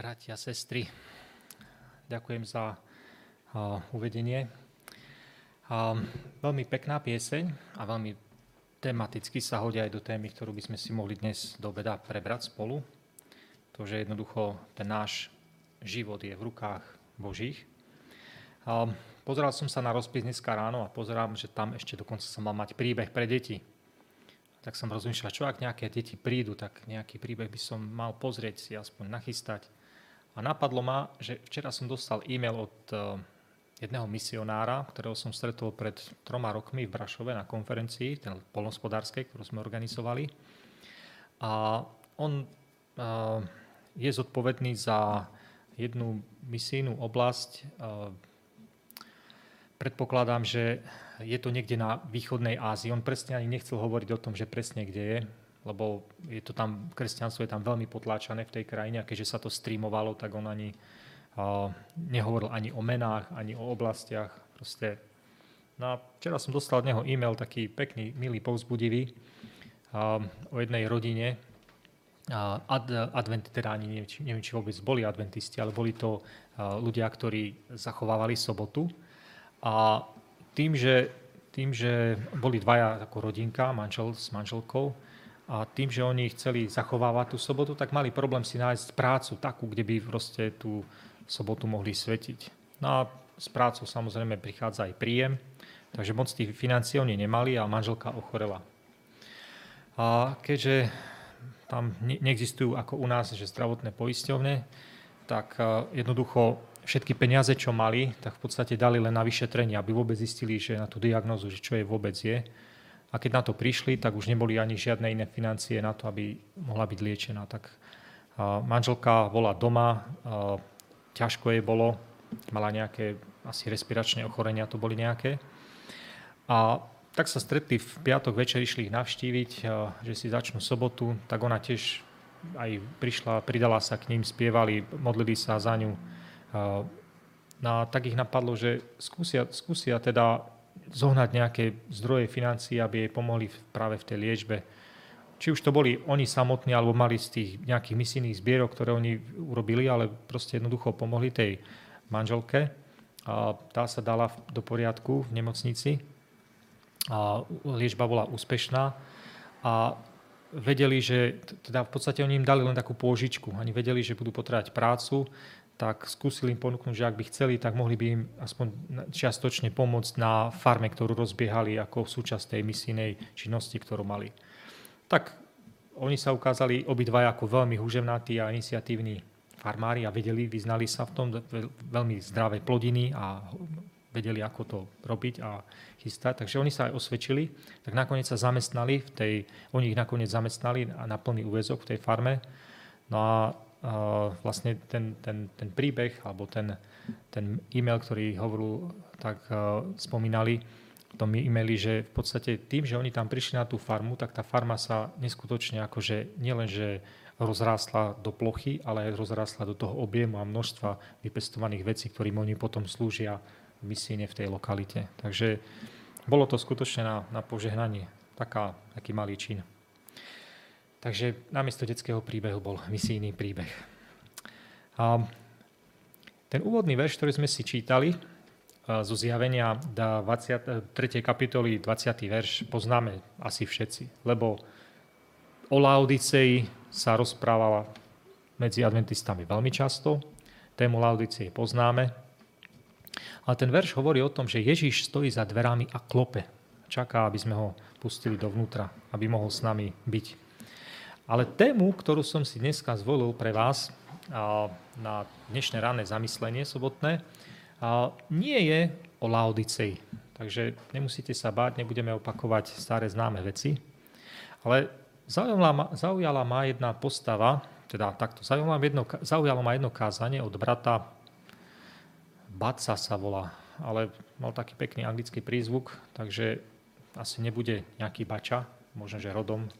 bratia, sestry. Ďakujem za uh, uvedenie. Uh, veľmi pekná pieseň a veľmi tematicky sa hodí aj do témy, ktorú by sme si mohli dnes do obeda prebrať spolu. To, že jednoducho ten náš život je v rukách Božích. Uh, pozeral som sa na rozpis dneska ráno a pozerám, že tam ešte dokonca som mal mať príbeh pre deti. Tak som rozmýšľal, čo ak nejaké deti prídu, tak nejaký príbeh by som mal pozrieť si, aspoň nachystať. A napadlo ma, že včera som dostal e-mail od eh, jedného misionára, ktorého som stretol pred troma rokmi v Brašove na konferencii, ten polnospodárskej, ktorú sme organizovali. A on eh, je zodpovedný za jednu misijnú oblasť. Eh, predpokladám, že je to niekde na východnej Ázii. On presne ani nechcel hovoriť o tom, že presne kde je, lebo je to tam, kresťanstvo je tam veľmi potláčané v tej krajine a keďže sa to streamovalo, tak on ani uh, nehovoril ani o menách, ani o oblastiach. Proste. No a včera som dostal od neho e-mail taký pekný, milý, povzbudivý uh, o jednej rodine, uh, ad, advent, teda ani neviem či, neviem, či vôbec boli adventisti, ale boli to ľudia, ktorí zachovávali sobotu. A tým, že, tým, že boli dvaja ako rodinka, manžel s manželkou, a tým, že oni chceli zachovávať tú sobotu, tak mali problém si nájsť prácu takú, kde by proste tú sobotu mohli svetiť. No a s prácou samozrejme prichádza aj príjem, takže moc tých financií oni nemali a manželka ochorela. A keďže tam neexistujú ako u nás, že zdravotné poisťovne, tak jednoducho všetky peniaze, čo mali, tak v podstate dali len na vyšetrenie, aby vôbec zistili, že na tú diagnozu, že čo je vôbec je a keď na to prišli, tak už neboli ani žiadne iné financie na to, aby mohla byť liečená. Tak manželka bola doma, ťažko jej bolo, mala nejaké asi respiračné ochorenia, to boli nejaké. A tak sa stretli v piatok večer, išli ich navštíviť, že si začnú sobotu, tak ona tiež aj prišla, pridala sa k ním, spievali, modlili sa za ňu. No a tak ich napadlo, že skúsia, skúsia teda zohnať nejaké zdroje financií, aby jej pomohli práve v tej liečbe. Či už to boli oni samotní, alebo mali z tých nejakých misijných zbierok, ktoré oni urobili, ale proste jednoducho pomohli tej manželke. A tá sa dala do poriadku v nemocnici. A liečba bola úspešná. A vedeli, že teda v podstate oni im dali len takú pôžičku. Oni vedeli, že budú potrebovať prácu, tak skúsili im ponúknuť, že ak by chceli, tak mohli by im aspoň čiastočne pomôcť na farme, ktorú rozbiehali ako súčasť tej misijnej činnosti, ktorú mali. Tak oni sa ukázali obidvaja ako veľmi húževnatí a iniciatívni farmári a vedeli, vyznali sa v tom veľmi zdravé plodiny a vedeli, ako to robiť a chystať. Takže oni sa aj osvedčili, tak nakoniec sa zamestnali v tej, oni ich nakoniec zamestnali na plný úvezok v tej farme. No a vlastne ten, ten, ten príbeh alebo ten, ten e-mail, ktorý hovoril, tak spomínali v tom e-maili, že v podstate tým, že oni tam prišli na tú farmu, tak tá farma sa neskutočne akože nielenže rozrástla do plochy, ale aj rozrástla do toho objemu a množstva vypestovaných vecí, ktorým oni potom slúžia misíne v tej lokalite. Takže bolo to skutočne na, na požehnanie, taká, taký malý čin. Takže namiesto detského príbehu bol misijný príbeh. A ten úvodný verš, ktorý sme si čítali zo zjavenia 23. kapitoly 20. verš, poznáme asi všetci, lebo o Laodicei sa rozprávala medzi adventistami veľmi často, tému Laodicei poznáme, ale ten verš hovorí o tom, že Ježíš stojí za dverami a klope. Čaká, aby sme ho pustili dovnútra, aby mohol s nami byť. Ale tému, ktorú som si dneska zvolil pre vás na dnešné ranné zamyslenie sobotné, nie je o Laodicei. Takže nemusíte sa báť, nebudeme opakovať staré známe veci. Ale zaujala ma, zaujala ma jedna postava, teda takto, zaujalo ma jedno, zaujalo ma jedno kázanie od brata Baca sa volá, ale mal taký pekný anglický prízvuk, takže asi nebude nejaký bača, možno, že rodom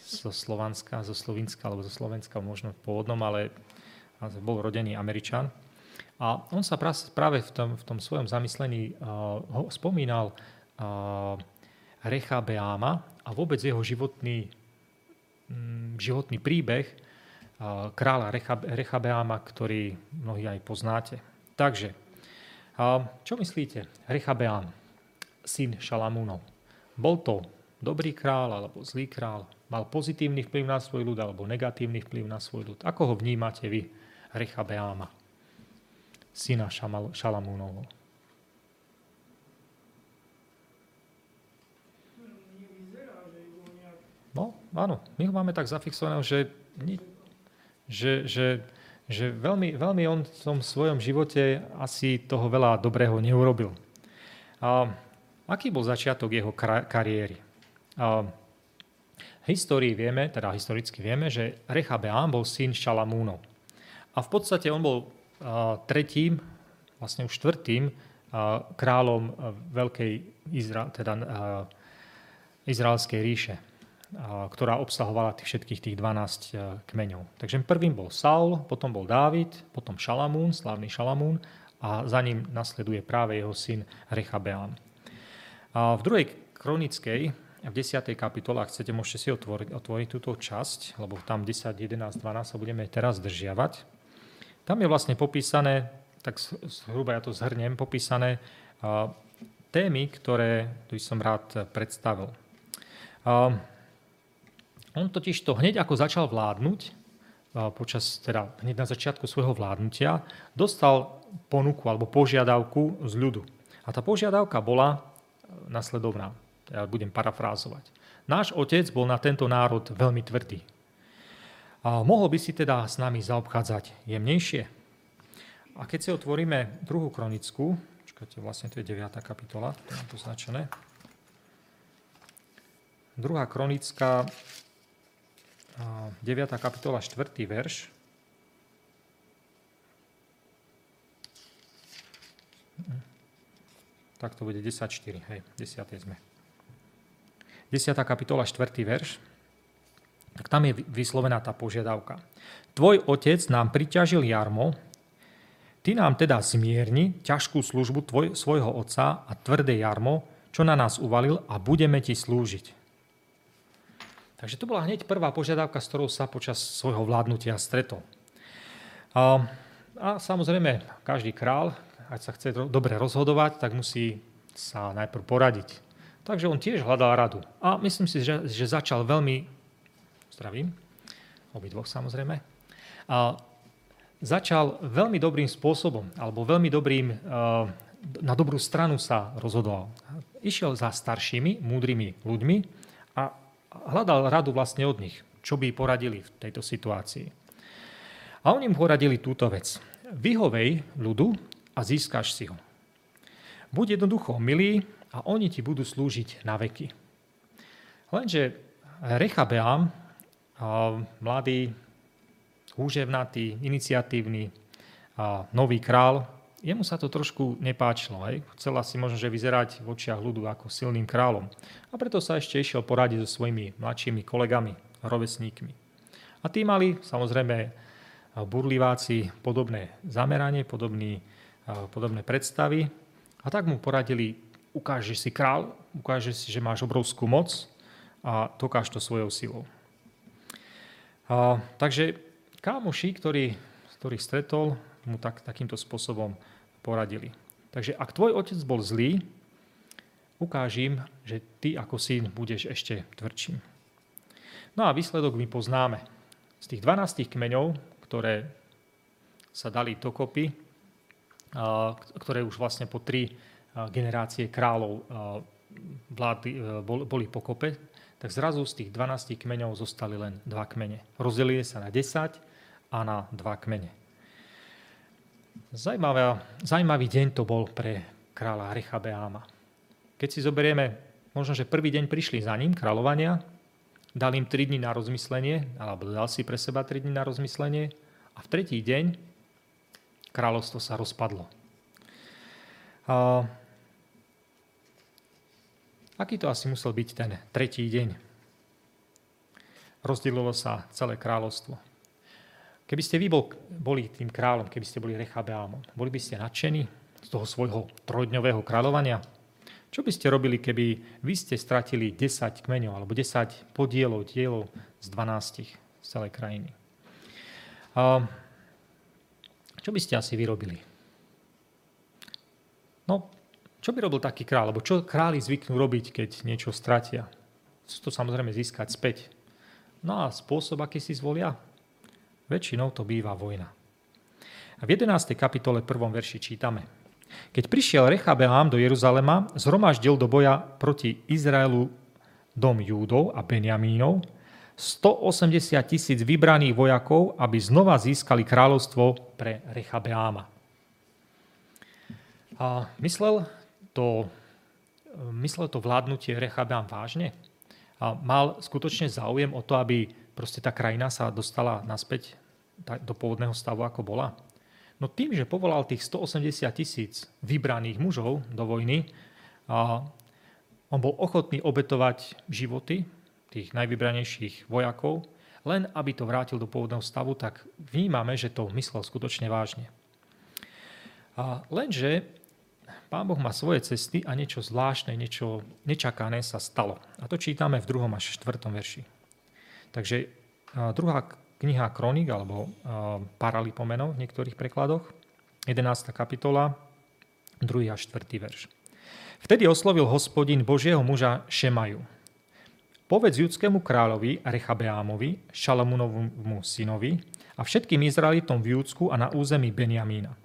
zo Slovanska, zo Slovinska alebo zo Slovenska možno pôvodnom, ale bol rodený Američan. A on sa práve v tom, v tom svojom zamyslení uh, ho spomínal uh, Recha Beáma a vôbec jeho životný, um, životný príbeh kráľa Rechabeáma, ktorý mnohí aj poznáte. Takže, čo myslíte? Rechabeám, syn Šalamúnov. Bol to dobrý král alebo zlý král? Mal pozitívny vplyv na svoj ľud alebo negatívny vplyv na svoj ľud? Ako ho vnímate vy, Rechabeáma, syna Šalamúnovho? No, áno, my ho máme tak zafixovaného, že, že, že, že veľmi, veľmi on v tom svojom živote asi toho veľa dobrého neurobil. A aký bol začiatok jeho kariéry? A histórii vieme, teda historicky vieme, že Rechabeám bol syn Šalamúnov. A v podstate on bol tretím, vlastne už štvrtým kráľom veľkej Izra, teda, izraelskej ríše ktorá obsahovala tých všetkých tých 12 e, kmeňov. Takže prvým bol Saul, potom bol Dávid, potom Šalamún, slávny Šalamún a za ním nasleduje práve jeho syn Rechabeám. A v druhej kronickej, v 10. kapitole, ak chcete, môžete si otvoriť, otvoriť túto časť, lebo tam 10, 11, 12 sa budeme teraz držiavať. Tam je vlastne popísané, tak zhruba ja to zhrnem, popísané témy, ktoré tu som rád predstavil. On totiž to hneď ako začal vládnuť, počas, teda hneď na začiatku svojho vládnutia, dostal ponuku alebo požiadavku z ľudu. A tá požiadavka bola nasledovná. Ja budem parafrázovať. Náš otec bol na tento národ veľmi tvrdý. A mohol by si teda s nami zaobchádzať jemnejšie? A keď si otvoríme druhú kronickú, čakajte, vlastne to je 9. kapitola, to je to značené. Druhá kronická, 9. kapitola, 4. verš. Tak to bude 10.4, hej, 10. sme. 10. kapitola, 4. verš. Tak tam je vyslovená tá požiadavka. Tvoj otec nám priťažil jarmo, ty nám teda zmierni ťažkú službu tvoj, svojho otca a tvrdé jarmo, čo na nás uvalil a budeme ti slúžiť. Takže to bola hneď prvá požiadavka, s ktorou sa počas svojho vládnutia stretol. A, a samozrejme, každý král, ak sa chce dobre rozhodovať, tak musí sa najprv poradiť. Takže on tiež hľadal radu. A myslím si, že, že začal veľmi, zdravím, obidvoch samozrejme, a začal veľmi dobrým spôsobom, alebo veľmi dobrým, na dobrú stranu sa rozhodoval. Išiel za staršími, múdrymi ľuďmi a hľadal radu vlastne od nich, čo by poradili v tejto situácii. A oni mu poradili túto vec. Vyhovej ľudu a získaš si ho. Buď jednoducho milý a oni ti budú slúžiť na veky. Lenže Rechabeam, mladý, húževnatý, iniciatívny, nový král, jemu sa to trošku nepáčilo. Hej. Chcel asi možno, že vyzerať v očiach ľudu ako silným kráľom. A preto sa ešte išiel poradiť so svojimi mladšími kolegami, rovesníkmi. A tí mali samozrejme burliváci podobné zameranie, podobný, podobné predstavy. A tak mu poradili, ukážeš si král, ukážeš si, že máš obrovskú moc a dokáž to svojou silou. A, takže kámoši, ktorý, ktorých stretol, mu tak, takýmto spôsobom poradili. Takže ak tvoj otec bol zlý, ukážim, že ty ako syn budeš ešte tvrdším. No a výsledok my poznáme. Z tých 12 kmeňov, ktoré sa dali dokopy, ktoré už vlastne po tri generácie kráľov vlády, e, boli pokope, tak zrazu z tých 12 kmeňov zostali len dva kmene. Rozdelili sa na 10 a na dva kmene. Zajímavý, zajímavý deň to bol pre kráľa Rechabeáma. Keď si zoberieme, možno, že prvý deň prišli za ním, kráľovania, dal im 3 dní na rozmyslenie, alebo dal si pre seba 3 dní na rozmyslenie a v tretí deň kráľovstvo sa rozpadlo. A aký to asi musel byť ten tretí deň? Rozdelilo sa celé kráľovstvo. Keby ste vy bol, boli tým kráľom, keby ste boli Rechabeámom, boli by ste nadšení z toho svojho trojdňového kráľovania? Čo by ste robili, keby vy ste stratili 10 kmeňov alebo 10 podielov, dielov z 12 z celej krajiny? A čo by ste asi vyrobili? No, čo by robil taký král? Lebo čo králi zvyknú robiť, keď niečo stratia? Chcú to samozrejme získať späť. No a spôsob, aký si zvolia? Väčšinou to býva vojna. A v 11. kapitole 1. verši čítame. Keď prišiel Rechabeám do Jeruzalema, zhromaždil do boja proti Izraelu dom Júdov a Benjamínov, 180 tisíc vybraných vojakov, aby znova získali kráľovstvo pre Rechabeáma. A myslel to, myslel to vládnutie Rechabeám vážne? A mal skutočne záujem o to, aby proste tá krajina sa dostala naspäť do pôvodného stavu, ako bola? No tým, že povolal tých 180 tisíc vybraných mužov do vojny, a on bol ochotný obetovať životy tých najvybranejších vojakov, len aby to vrátil do pôvodného stavu, tak vnímame, že to myslel skutočne vážne. A lenže Pán Boh má svoje cesty a niečo zvláštne, niečo nečakané sa stalo. A to čítame v 2. až 4. verši. Takže druhá kniha Kronik alebo Paralipomenov v niektorých prekladoch, 11. kapitola, 2. a 4. verš. Vtedy oslovil hospodin Božieho muža Šemaju. Povedz judskému kráľovi Rechabeámovi, Šalamunovmu synovi a všetkým Izraelitom v Júdsku a na území Benjamína.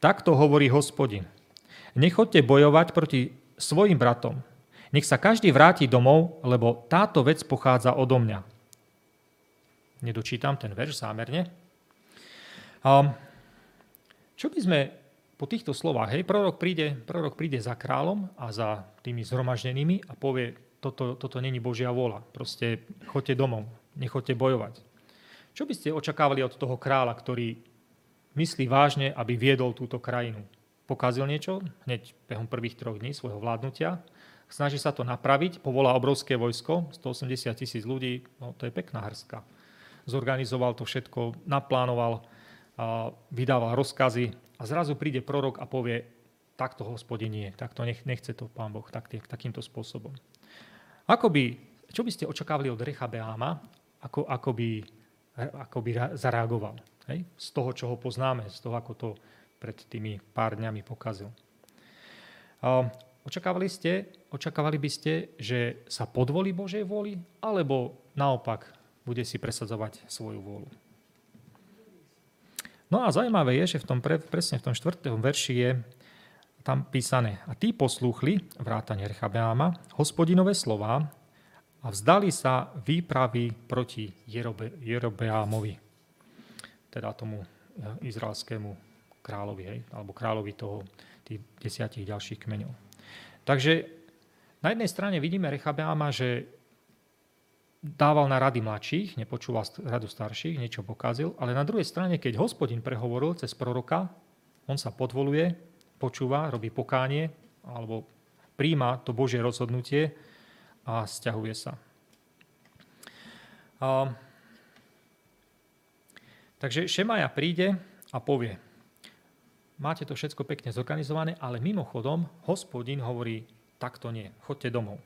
Takto hovorí hospodin. Nechoďte bojovať proti svojim bratom. Nech sa každý vráti domov, lebo táto vec pochádza odo mňa nedočítam ten verš zámerne. Čo by sme po týchto slovách, hej, prorok príde, prorok príde za kráľom a za tými zhromaždenými a povie, toto, toto není Božia vôľa, proste choďte domov, nechoďte bojovať. Čo by ste očakávali od toho kráľa, ktorý myslí vážne, aby viedol túto krajinu? Pokazil niečo hneď behom prvých troch dní svojho vládnutia, snaží sa to napraviť, povolá obrovské vojsko, 180 tisíc ľudí, no to je pekná hrska zorganizoval to všetko, naplánoval, vydával rozkazy a zrazu príde prorok a povie, takto hospodin nie, takto nech, nechce to pán Boh tak, takýmto spôsobom. Ako by, čo by ste očakávali od Rechabeáma, ako, ako, by, ako by zareagoval? Hej? Z toho, čo ho poznáme, z toho, ako to pred tými pár dňami pokazil. Očakávali, ste, očakávali by ste, že sa podvolí Božej vôli, alebo naopak bude si presadzovať svoju vôľu. No a zaujímavé je, že v tom pre, presne v tom štvrtom verši je tam písané a tí poslúchli, vrátane Rechabeáma, hospodinové slova a vzdali sa výpravy proti Jerobe, Jerobeámovi, teda tomu eh, izraelskému kráľovi, hej, alebo kráľovi toho, tých desiatich ďalších kmeňov. Takže na jednej strane vidíme Rechabeáma, že dával na rady mladších, nepočúval radu starších, niečo pokazil, ale na druhej strane, keď hospodin prehovoril cez proroka, on sa podvoluje, počúva, robí pokánie alebo príjma to Božie rozhodnutie a stiahuje sa. A, takže Šemaja príde a povie, máte to všetko pekne zorganizované, ale mimochodom hospodin hovorí, takto nie, chodte domov.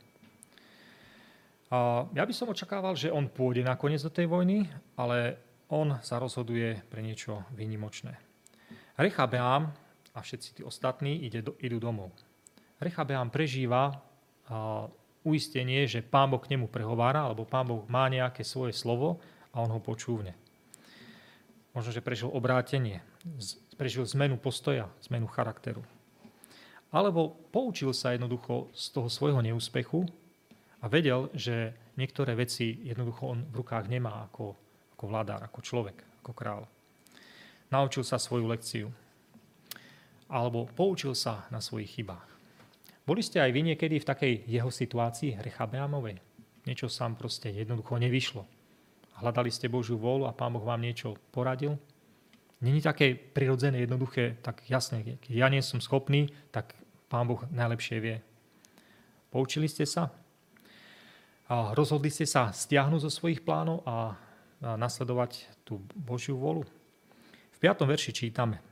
A ja by som očakával, že on pôjde nakoniec do tej vojny, ale on sa rozhoduje pre niečo výnimočné. Rechabeám a všetci tí ostatní ide do, idú domov. Rechabeám prežíva a, uistenie, že pán Boh k nemu prehovára, alebo pán Boh má nejaké svoje slovo a on ho počúvne. Možno, že prežil obrátenie, prežil zmenu postoja, zmenu charakteru. Alebo poučil sa jednoducho z toho svojho neúspechu a vedel, že niektoré veci jednoducho on v rukách nemá ako, ako vládár, ako človek, ako král. Naučil sa svoju lekciu. Alebo poučil sa na svojich chybách. Boli ste aj vy niekedy v takej jeho situácii, Rechabeamovej? Niečo sa vám proste jednoducho nevyšlo. Hľadali ste Božiu vôľu a Pán Boh vám niečo poradil? Není také prirodzené, jednoduché, tak jasné, keď ja nie som schopný, tak Pán Boh najlepšie vie. Poučili ste sa? A rozhodli ste sa stiahnuť zo svojich plánov a nasledovať tú Božiu volu? V 5. verši čítame,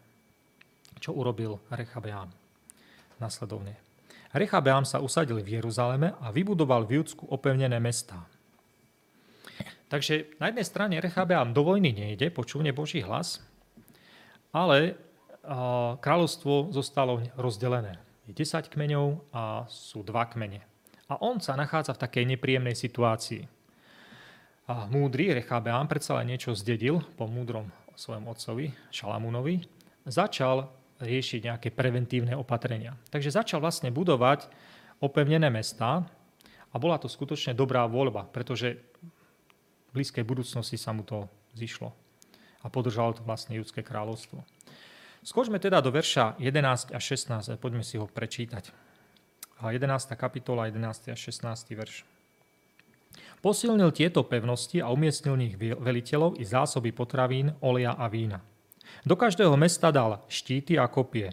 čo urobil Rechabeám. Nasledovne. Rechabeám sa usadil v Jeruzaleme a vybudoval v Judsku opevnené mestá. Takže na jednej strane Rechabeam do vojny nejde, počúvne Boží hlas, ale kráľovstvo zostalo rozdelené. Je 10 kmeňov a sú dva kmene. A on sa nachádza v takej nepríjemnej situácii. A múdry Rechabeam predsa len niečo zdedil po múdrom svojom otcovi, Šalamúnovi, začal riešiť nejaké preventívne opatrenia. Takže začal vlastne budovať opevnené mesta a bola to skutočne dobrá voľba, pretože v blízkej budúcnosti sa mu to zišlo. A podržalo to vlastne judské kráľovstvo. Skočme teda do verša 11 a 16 a poďme si ho prečítať. 11. kapitola, 11. a 16. verš. Posilnil tieto pevnosti a umiestnil nich veliteľov i zásoby potravín, olia a vína. Do každého mesta dal štíty a kopie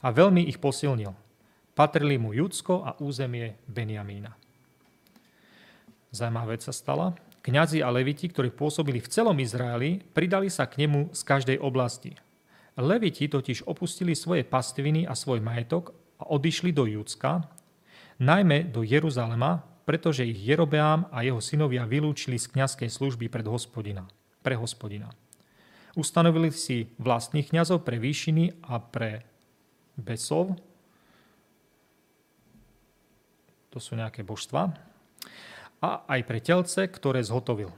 a veľmi ich posilnil. Patrili mu Judsko a územie Benjamína. Zajímavá vec sa stala. Kňazi a leviti, ktorí pôsobili v celom Izraeli, pridali sa k nemu z každej oblasti. Leviti totiž opustili svoje pastviny a svoj majetok a odišli do Judska, najmä do Jeruzalema, pretože ich Jerobeám a jeho synovia vylúčili z kňazskej služby pred hospodina, pre hospodina. Ustanovili si vlastných kňazov pre výšiny a pre besov, to sú nejaké božstva, a aj pre telce, ktoré zhotovil.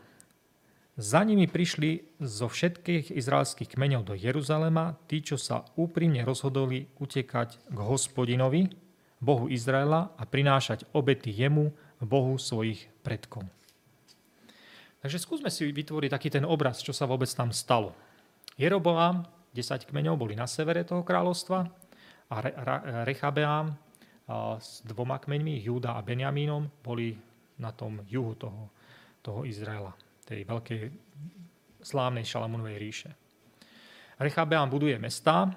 Za nimi prišli zo všetkých izraelských kmeňov do Jeruzalema tí, čo sa úprimne rozhodoli utekať k hospodinovi, Bohu Izraela a prinášať obety jemu, Bohu svojich predkov. Takže skúsme si vytvoriť taký ten obraz, čo sa vôbec tam stalo. Jeroboám, 10 kmeňov boli na severe toho kráľovstva a Rechabeám s dvoma kmeňmi, Júda a Benjamínom, boli na tom juhu toho, toho Izraela, tej veľkej slávnej Šalamúnovej ríše. Rechabeám buduje mesta,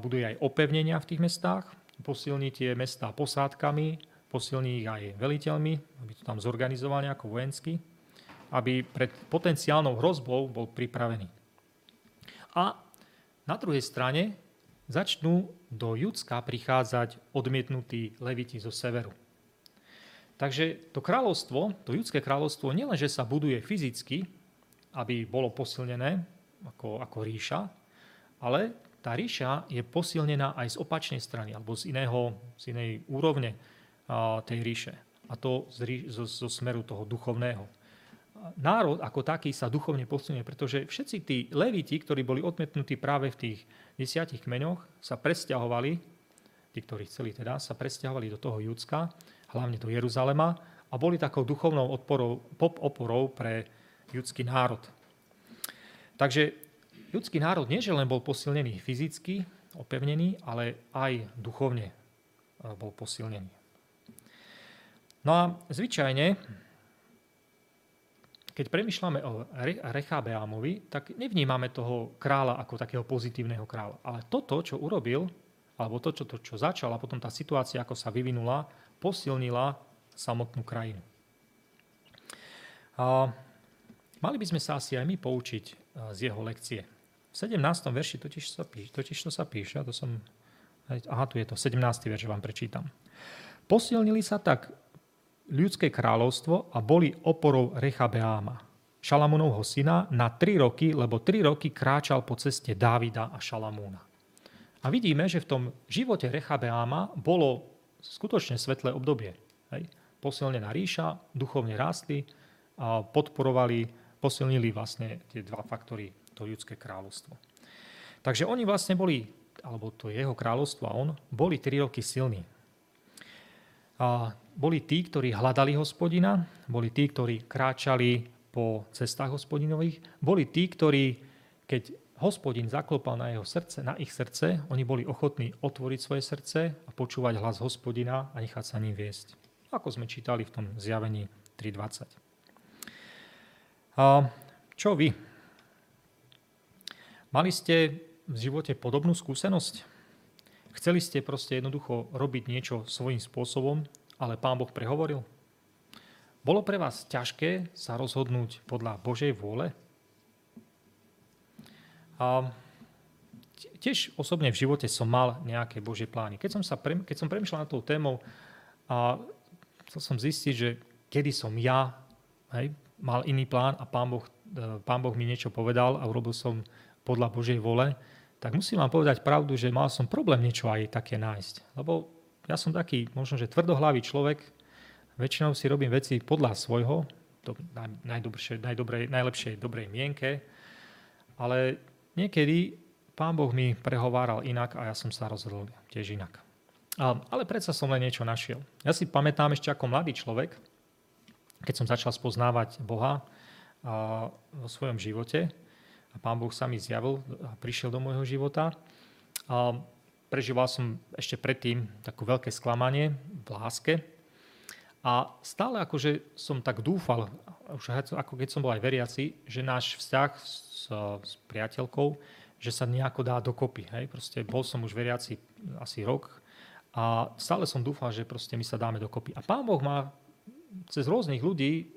buduje aj opevnenia v tých mestách, posilní tie mesta posádkami, posilní ich aj veliteľmi, aby to tam zorganizoval nejako vojensky, aby pred potenciálnou hrozbou bol pripravený. A na druhej strane začnú do Judska prichádzať odmietnutí leviti zo severu. Takže to kráľovstvo, to judské kráľovstvo, nielenže sa buduje fyzicky, aby bolo posilnené ako, ako ríša, ale tá ríša je posilnená aj z opačnej strany alebo z, iného, z inej úrovne a, tej ríše. A to z, zo, zo smeru toho duchovného. Národ ako taký sa duchovne posilňuje, pretože všetci tí leviti, ktorí boli odmetnutí práve v tých desiatich kmeňoch, sa presťahovali, tí, ktorí chceli teda, sa presťahovali do toho Judska, hlavne do Jeruzalema a boli takou duchovnou odporou, pop oporou pre judský národ. Takže Ľudský národ nie, že len bol posilnený fyzicky, opevnený, ale aj duchovne e, bol posilnený. No a zvyčajne, keď premyšľame o Rechabeámovi, tak nevnímame toho kráľa ako takého pozitívneho kráľa. Ale toto, čo urobil, alebo to, čo, to, čo začal a potom tá situácia, ako sa vyvinula, posilnila samotnú krajinu. A mali by sme sa asi aj my poučiť z jeho lekcie. V 17. verši totiž, sa píš, totiž to sa píše, to som, aha, tu je to, 17. verš vám prečítam. Posilnili sa tak ľudské kráľovstvo a boli oporou Rechabeáma, Šalamúnovho syna, na 3 roky, lebo 3 roky kráčal po ceste Dávida a Šalamúna. A vidíme, že v tom živote Rechabeáma bolo skutočne svetlé obdobie. Hej. Posilnená ríša, duchovne rástli a podporovali, posilnili vlastne tie dva faktory to ľudské kráľovstvo. Takže oni vlastne boli, alebo to jeho kráľovstvo a on, boli 3 roky silní. A boli tí, ktorí hľadali hospodina, boli tí, ktorí kráčali po cestách hospodinových, boli tí, ktorí, keď hospodin zaklopal na, jeho srdce, na ich srdce, oni boli ochotní otvoriť svoje srdce a počúvať hlas hospodina a nechať sa ním viesť. Ako sme čítali v tom zjavení 3.20. A čo vy? Mali ste v živote podobnú skúsenosť? Chceli ste proste jednoducho robiť niečo svojím spôsobom, ale Pán Boh prehovoril? Bolo pre vás ťažké sa rozhodnúť podľa Božej vôle? A tiež osobne v živote som mal nejaké Božie plány. Keď som, sa pre, keď som premyšľal nad tou témou a chcel som zistiť, že kedy som ja hej, mal iný plán a pán boh, e, pán boh mi niečo povedal a urobil som podľa Božej vole, tak musím vám povedať pravdu, že mal som problém niečo aj také nájsť. Lebo ja som taký možno, že tvrdohlavý človek, väčšinou si robím veci podľa svojho, do, najdobrej, najdobrej, najlepšej dobrej mienke, ale niekedy pán Boh mi prehováral inak a ja som sa rozhodol tiež inak. Ale predsa som len niečo našiel. Ja si pamätám ešte ako mladý človek, keď som začal spoznávať Boha vo svojom živote, a Pán Boh sa mi zjavil a prišiel do môjho života. A prežíval som ešte predtým také veľké sklamanie v láske. A stále akože som tak dúfal, už ako keď som bol aj veriaci, že náš vzťah s, s priateľkou, že sa nejako dá dokopy. Hej? Proste bol som už veriaci asi rok a stále som dúfal, že proste my sa dáme dokopy. A Pán Boh ma cez rôznych ľudí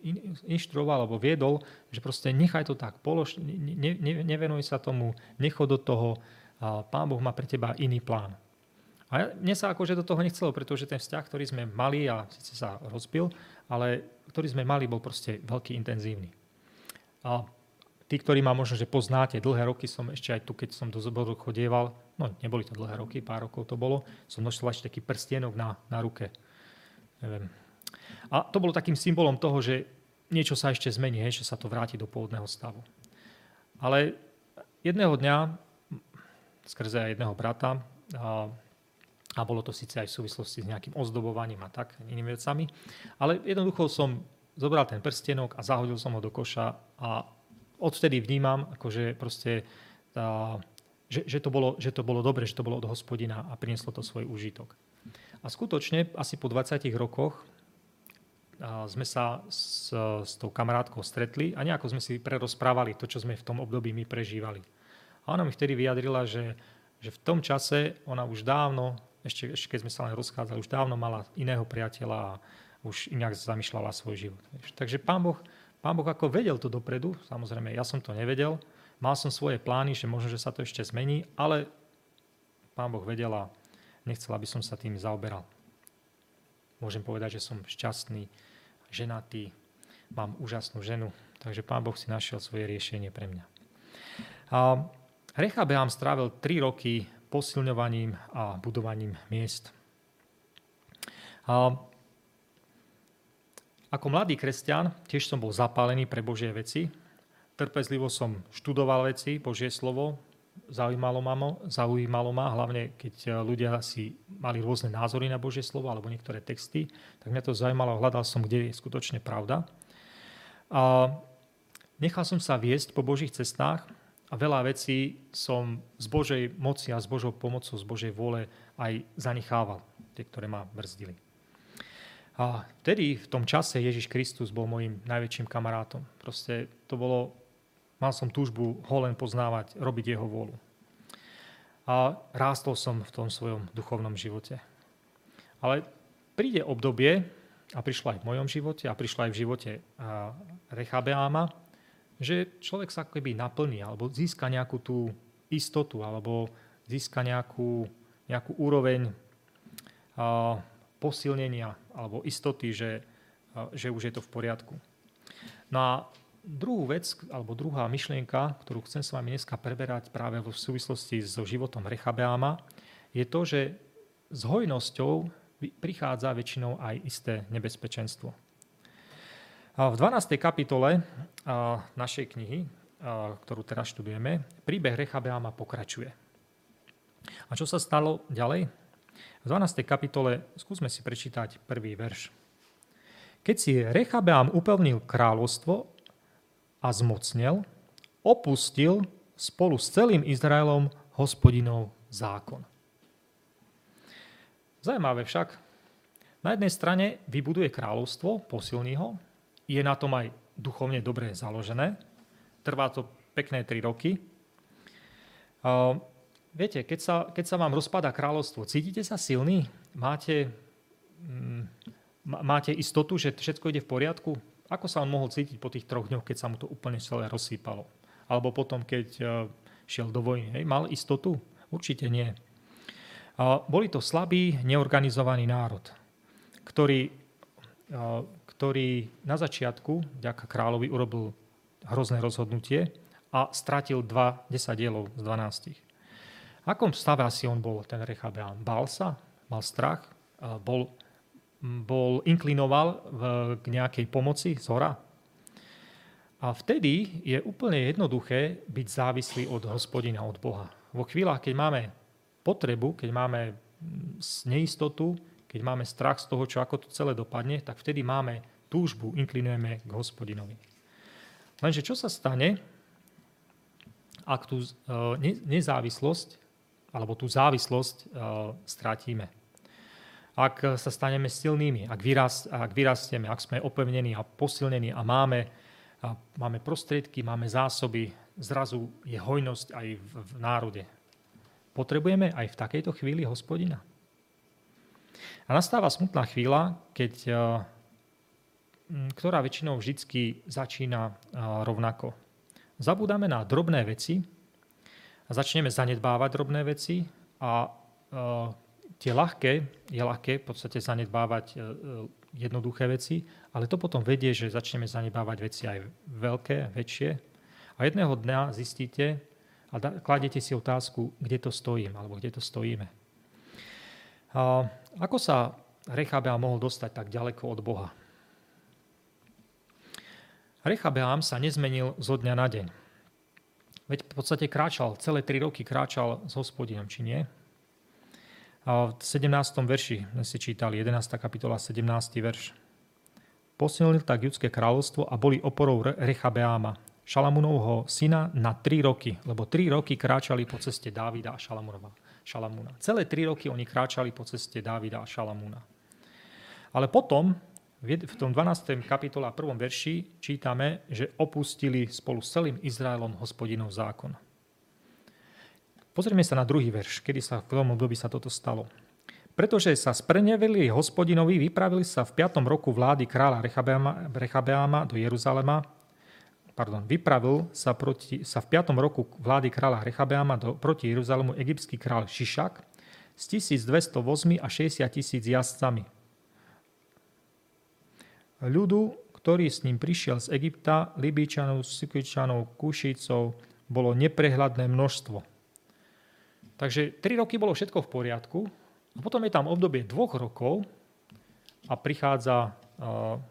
inštruoval alebo viedol, že proste nechaj to tak, polož, ne, ne, nevenuj sa tomu, nechod do toho, a Pán Boh má pre teba iný plán. A mne sa akože do toho nechcelo, pretože ten vzťah, ktorý sme mali, a síce sa rozbil, ale ktorý sme mali, bol proste veľký intenzívny. A tí, ktorí ma možno, že poznáte, dlhé roky som ešte aj tu, keď som do zboru chodieval, no neboli to dlhé roky, pár rokov to bolo, som nosil ešte taký prstienok na, na ruke. Neviem, a to bolo takým symbolom toho, že niečo sa ešte zmení, že sa to vráti do pôvodného stavu. Ale jedného dňa, skrze jedného brata, a, a bolo to síce aj v súvislosti s nejakým ozdobovaním a tak, inými vecami, ale jednoducho som zobral ten prstenok a zahodil som ho do koša a odvtedy vnímam, akože proste, tá, že, že, to bolo, že to bolo dobre, že to bolo od hospodina a prinieslo to svoj úžitok. A skutočne asi po 20 rokoch sme sa s, s tou kamarátkou stretli a nejako sme si prerozprávali to, čo sme v tom období my prežívali. A ona mi vtedy vyjadrila, že, že v tom čase ona už dávno, ešte, ešte keď sme sa len rozchádzali, už dávno mala iného priateľa a už inak zamýšľala svoj život. Takže pán boh, pán boh ako vedel to dopredu, samozrejme ja som to nevedel, mal som svoje plány, že možno, že sa to ešte zmení, ale pán Boh vedel a nechcel, aby som sa tým zaoberal. Môžem povedať, že som šťastný, ženatý, mám úžasnú ženu, takže Pán Boh si našiel svoje riešenie pre mňa. A Rechabeam strávil 3 roky posilňovaním a budovaním miest. A ako mladý kresťan tiež som bol zapálený pre Božie veci. Trpezlivo som študoval veci, Božie slovo, zaujímalo ma, zaujímalo ma, hlavne keď e, ľudia si mali rôzne názory na Božie slovo alebo niektoré texty, tak mňa to zaujímalo, hľadal som, kde je skutočne pravda. A nechal som sa viesť po Božích cestách a veľa vecí som z Božej moci a z Božou pomocou, z Božej vôle aj zanechával, tie, ktoré ma brzdili. A vtedy, v tom čase, Ježiš Kristus bol môjim najväčším kamarátom. Proste to bolo Mal som túžbu ho len poznávať, robiť jeho vôľu. A rástol som v tom svojom duchovnom živote. Ale príde obdobie, a prišlo aj v mojom živote, a prišlo aj v živote Rechabeáma, že človek sa akoby naplní, alebo získa nejakú tú istotu, alebo získa nejakú, nejakú úroveň posilnenia alebo istoty, že, že už je to v poriadku. No a druhú vec, alebo druhá myšlienka, ktorú chcem s vami dneska preberať práve v súvislosti so životom Rechabeáma, je to, že s hojnosťou prichádza väčšinou aj isté nebezpečenstvo. V 12. kapitole našej knihy, ktorú teraz študujeme, príbeh Rechabeáma pokračuje. A čo sa stalo ďalej? V 12. kapitole skúsme si prečítať prvý verš. Keď si Rechabeám upevnil kráľovstvo, a zmocnel, opustil spolu s celým Izraelom hospodinov zákon. Zajímavé však, na jednej strane vybuduje kráľovstvo, posilní ho, je na tom aj duchovne dobre založené, trvá to pekné tri roky. Uh, viete, keď sa, keď sa vám rozpada kráľovstvo, cítite sa silný? Máte, mm, máte istotu, že všetko ide v poriadku? Ako sa on mohol cítiť po tých troch dňoch, keď sa mu to úplne celé rozsýpalo? Alebo potom, keď e, šiel do vojny. Hej, mal istotu? Určite nie. Boli to slabý, neorganizovaný národ, ktorý ktorý na začiatku, vďaka kráľovi, urobil hrozné rozhodnutie a stratil dva desadielov z 12. Akom stave asi on bol, ten Rechabeán? Bál sa? Mal strach? Bol, bol inklinoval k nejakej pomoci z hora? A vtedy je úplne jednoduché byť závislý od hospodina, od Boha. Vo chvíľach, keď máme potrebu, keď máme neistotu, keď máme strach z toho, čo ako to celé dopadne, tak vtedy máme túžbu, inklinujeme k hospodinovi. Lenže čo sa stane, ak tú e, nezávislosť alebo tú závislosť e, stratíme? Ak sa staneme silnými, ak, vyrast, ak vyrastieme, ak sme opevnení a posilnení a máme a máme prostriedky, máme zásoby, zrazu je hojnosť aj v, v národe. Potrebujeme aj v takejto chvíli hospodina. A nastáva smutná chvíľa, keď, eh, ktorá väčšinou vždy začína eh, rovnako. Zabúdame na drobné veci a začneme zanedbávať drobné veci a eh, tie ľahké, je ľahké v podstate zanedbávať jednoduché veci, ale to potom vedie, že začneme zanedbávať veci aj veľké, väčšie. A jedného dňa zistíte a kladete si otázku, kde to stojím, alebo kde to stojíme. A ako sa Rechabeám mohol dostať tak ďaleko od Boha? Rechabeám sa nezmenil zo dňa na deň. Veď v podstate kráčal, celé tri roky kráčal s hospodinom, či nie? A v 17. verši sme si čítali, 11. kapitola, 17. verš. Posilnil tak judské kráľovstvo a boli oporou Rechabeáma, Šalamúnovho syna na 3 roky, lebo 3 roky kráčali po ceste Dávida a Šalamúnova. Šalamúna. Celé 3 roky oni kráčali po ceste Dávida a Šalamúna. Ale potom v tom 12. kapitole a 1. verši čítame, že opustili spolu s celým Izraelom hospodinov zákon. Pozrieme sa na druhý verš, kedy sa v tom období sa toto stalo. Pretože sa sprenevili hospodinovi, vypravili sa v 5. roku vlády kráľa Rechabeama, Rechabeama do Jeruzalema, pardon, vypravil sa, proti, sa v 5. roku vlády kráľa Rechabeama do, proti Jeruzalemu egyptský kráľ Šišak s 1200 vozmi a 60 tisíc jazdcami. Ľudu, ktorý s ním prišiel z Egypta, Libíčanov, Sikičanov, Kušicov, bolo neprehľadné množstvo. Takže 3 roky bolo všetko v poriadku. A potom je tam obdobie dvoch rokov a prichádza, uh,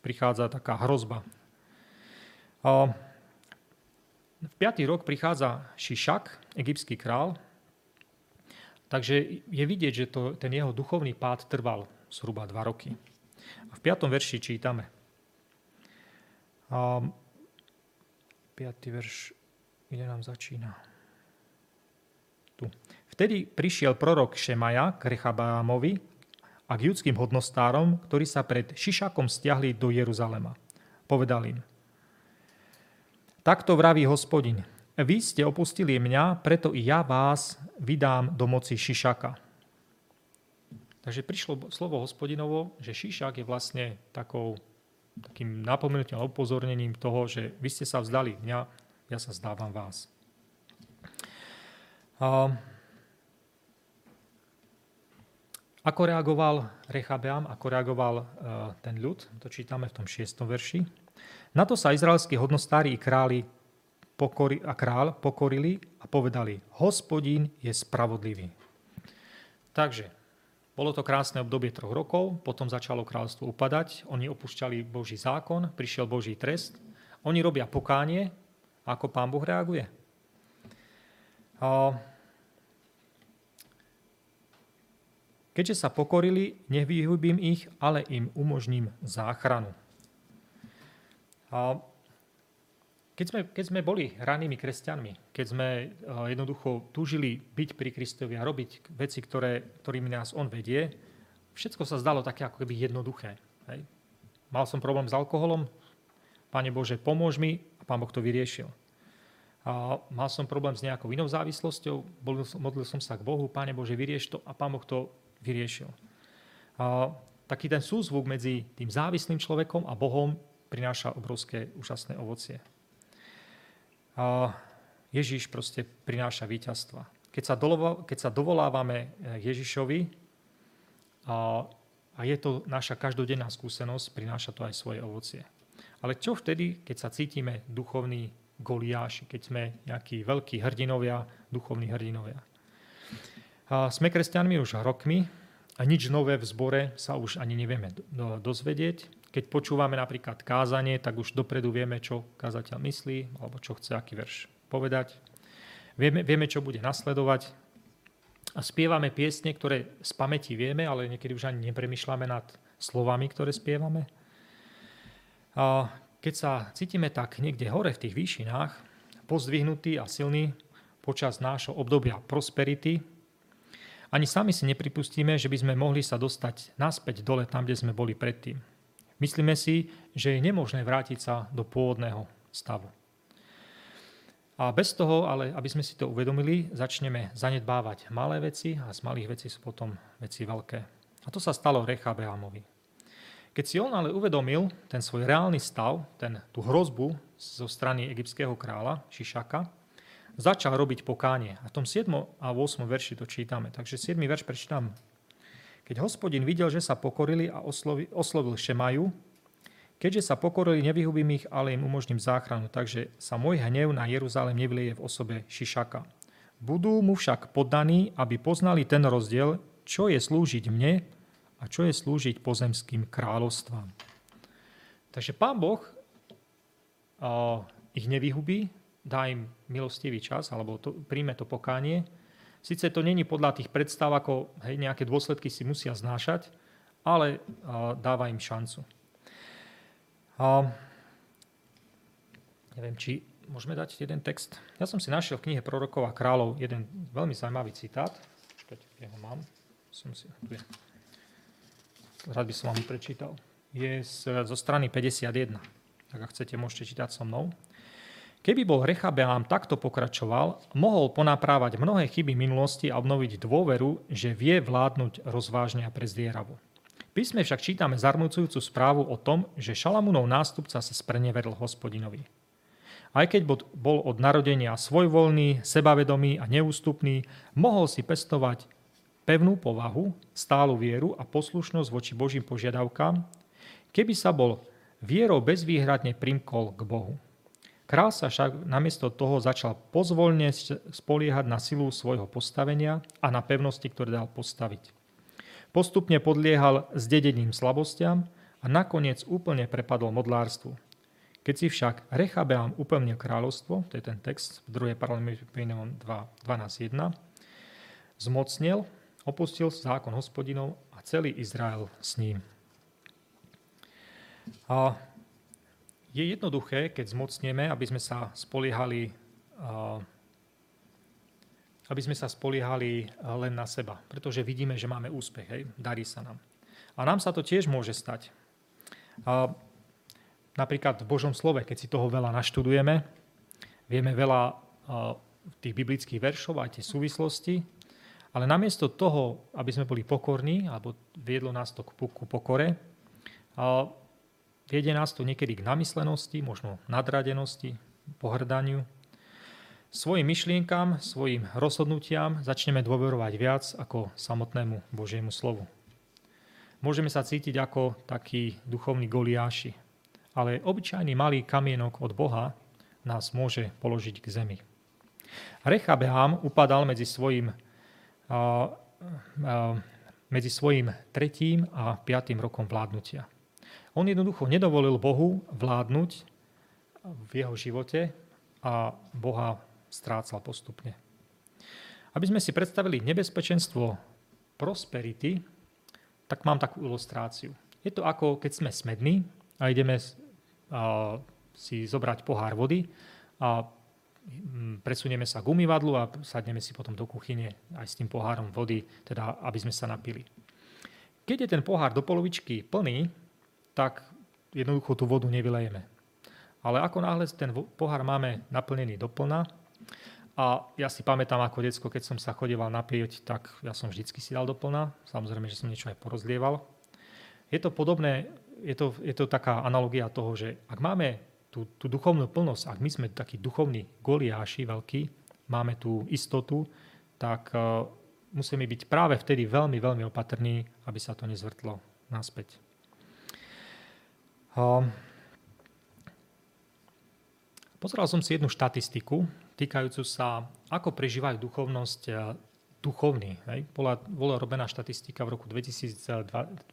prichádza taká hrozba. V 5. rok prichádza Šišak, egyptský král, takže je vidieť, že to, ten jeho duchovný pád trval zhruba 2 roky. A v 5. verši čítame. Uh, 5. verš, kde nám začína? tu. Vtedy prišiel prorok Šemaja k Rechabámovi a k judským hodnostárom, ktorí sa pred Šišakom stiahli do Jeruzalema. Povedal im, takto vraví hospodin, vy ste opustili mňa, preto i ja vás vydám do moci Šišaka. Takže prišlo slovo hospodinovo, že Šišak je vlastne takou, takým napomenutím a upozornením toho, že vy ste sa vzdali mňa, ja sa zdávam vás. A ako reagoval Rechabeam, ako reagoval uh, ten ľud, to čítame v tom 6. verši. Na to sa izraelskí hodnostári i králi pokori, a král pokorili a povedali, hospodín je spravodlivý. Takže, bolo to krásne obdobie troch rokov, potom začalo kráľstvo upadať, oni opúšťali Boží zákon, prišiel Boží trest, oni robia pokánie, ako pán Boh reaguje? Keďže sa pokorili, nevyhubím ich, ale im umožním záchranu. Keď sme, keď sme boli ranými kresťanmi, keď sme jednoducho túžili byť pri Kristovi a robiť veci, ktoré, ktorými nás On vedie, všetko sa zdalo také ako keby jednoduché. Hej. Mal som problém s alkoholom, Pane Bože, pomôž mi a Pán Boh to vyriešil. A mal som problém s nejakou inou závislosťou, modlil som sa k Bohu, Pane Bože, vyrieš to a Pán Boh to vyriešil. A taký ten súzvuk medzi tým závislým človekom a Bohom prináša obrovské úžasné ovocie. A Ježíš proste prináša víťazstva. Keď sa, dolova, keď sa dovolávame Ježišovi a, je to naša každodenná skúsenosť, prináša to aj svoje ovocie. Ale čo vtedy, keď sa cítime duchovní goliáši, keď sme nejakí veľkí hrdinovia, duchovní hrdinovia? Sme kresťanmi už rokmi a nič nové v zbore sa už ani nevieme dozvedieť. Keď počúvame napríklad kázanie, tak už dopredu vieme, čo kázateľ myslí, alebo čo chce aký verš povedať. Vieme, vieme čo bude nasledovať. A spievame piesne, ktoré z pamäti vieme, ale niekedy už ani nepremýšľame nad slovami, ktoré spievame. A keď sa cítime tak niekde hore v tých výšinách, pozdvihnutý a silný počas nášho obdobia prosperity, ani sami si nepripustíme, že by sme mohli sa dostať naspäť dole tam, kde sme boli predtým. Myslíme si, že je nemožné vrátiť sa do pôvodného stavu. A bez toho, ale aby sme si to uvedomili, začneme zanedbávať malé veci a z malých vecí sú potom veci veľké. A to sa stalo Rechabeamovi. Keď si on ale uvedomil ten svoj reálny stav, ten, tú hrozbu zo strany egyptského kráľa Šišaka, začal robiť pokánie. A v tom 7. a 8. verši to čítame. Takže 7. verš prečítam. Keď hospodin videl, že sa pokorili a oslovil, oslovil Šemaju, Keďže sa pokorili, nevyhubím ich, ale im umožním záchranu, takže sa môj hnev na Jeruzalém nevlieje v osobe Šišaka. Budú mu však poddaní, aby poznali ten rozdiel, čo je slúžiť mne a čo je slúžiť pozemským kráľovstvám. Takže pán Boh ich nevyhubí, dá im milostivý čas, alebo to, príjme to pokánie. Sice to není podľa tých predstav, ako hej, nejaké dôsledky si musia znášať, ale uh, dáva im šancu. A neviem, či môžeme dať jeden text. Ja som si našiel v knihe Prorokov a kráľov jeden veľmi zaujímavý citát. Počkajte, ja ho mám. Som si, tu je. Rád by som vám prečítal. Je z, zo strany 51. Tak ak chcete, môžete čítať so mnou. Keby bol Rechabeám takto pokračoval, mohol ponaprávať mnohé chyby minulosti a obnoviť dôveru, že vie vládnuť rozvážne a prezdieravo písme však čítame zarmúcujúcu správu o tom, že Šalamúnov nástupca sa spreneveril hospodinovi. Aj keď bol od narodenia svojvoľný, sebavedomý a neústupný, mohol si pestovať pevnú povahu, stálu vieru a poslušnosť voči Božím požiadavkám, keby sa bol vierou bezvýhradne primkol k Bohu. Král sa však namiesto toho začal pozvolne spoliehať na silu svojho postavenia a na pevnosti, ktoré dal postaviť. Postupne podliehal zdedeným slabostiam a nakoniec úplne prepadol modlárstvu. Keď si však Rechabeam upevnil kráľovstvo, to je ten text v 2. Parlamentovom 12.1, zmocnil, opustil zákon hospodinov a celý Izrael s ním. A je jednoduché, keď zmocneme, aby sme sa spoliehali aby sme sa spoliehali eh, len na seba, pretože vidíme, že máme úspech, hej, darí sa nám. A nám sa to tiež môže stať. A napríklad v Božom slove, keď si toho veľa naštudujeme, vieme veľa tých biblických veršov, aj tie súvislosti, ale namiesto toho, aby sme boli pokorní, alebo viedlo nás to ku pokore, a viede nás to niekedy k namyslenosti, možno nadradenosti, pohrdaniu, svojim myšlienkam, svojim rozhodnutiam začneme dôverovať viac ako samotnému Božiemu slovu. Môžeme sa cítiť ako takí duchovní goliáši, ale obyčajný malý kamienok od Boha nás môže položiť k zemi. Rechabeám upadal medzi svojim, medzi svojim tretím a piatým rokom vládnutia. On jednoducho nedovolil Bohu vládnuť v jeho živote a Boha strácal postupne. Aby sme si predstavili nebezpečenstvo prosperity, tak mám takú ilustráciu. Je to ako keď sme smední a ideme si zobrať pohár vody a mm, presunieme sa k umývadlu a sadneme si potom do kuchyne aj s tým pohárom vody, teda aby sme sa napili. Keď je ten pohár do polovičky plný, tak jednoducho tú vodu nevylejeme. Ale ako náhle ten pohár máme naplnený do plna, a ja si pamätám ako decko, keď som sa chodeval napiť, tak ja som vždycky si dal doplna. Samozrejme, že som niečo aj porozlieval. Je to podobné, je to, je to taká analogia toho, že ak máme tú, tú duchovnú plnosť, ak my sme takí duchovní goliáši veľkí, máme tú istotu, tak uh, musíme byť práve vtedy veľmi, veľmi opatrní, aby sa to nezvrtlo naspäť. Um, Pozeral som si jednu štatistiku týkajúcu sa, ako prežívajú duchovnosť eh, duchovní. Bola, bola robená štatistika v roku 2016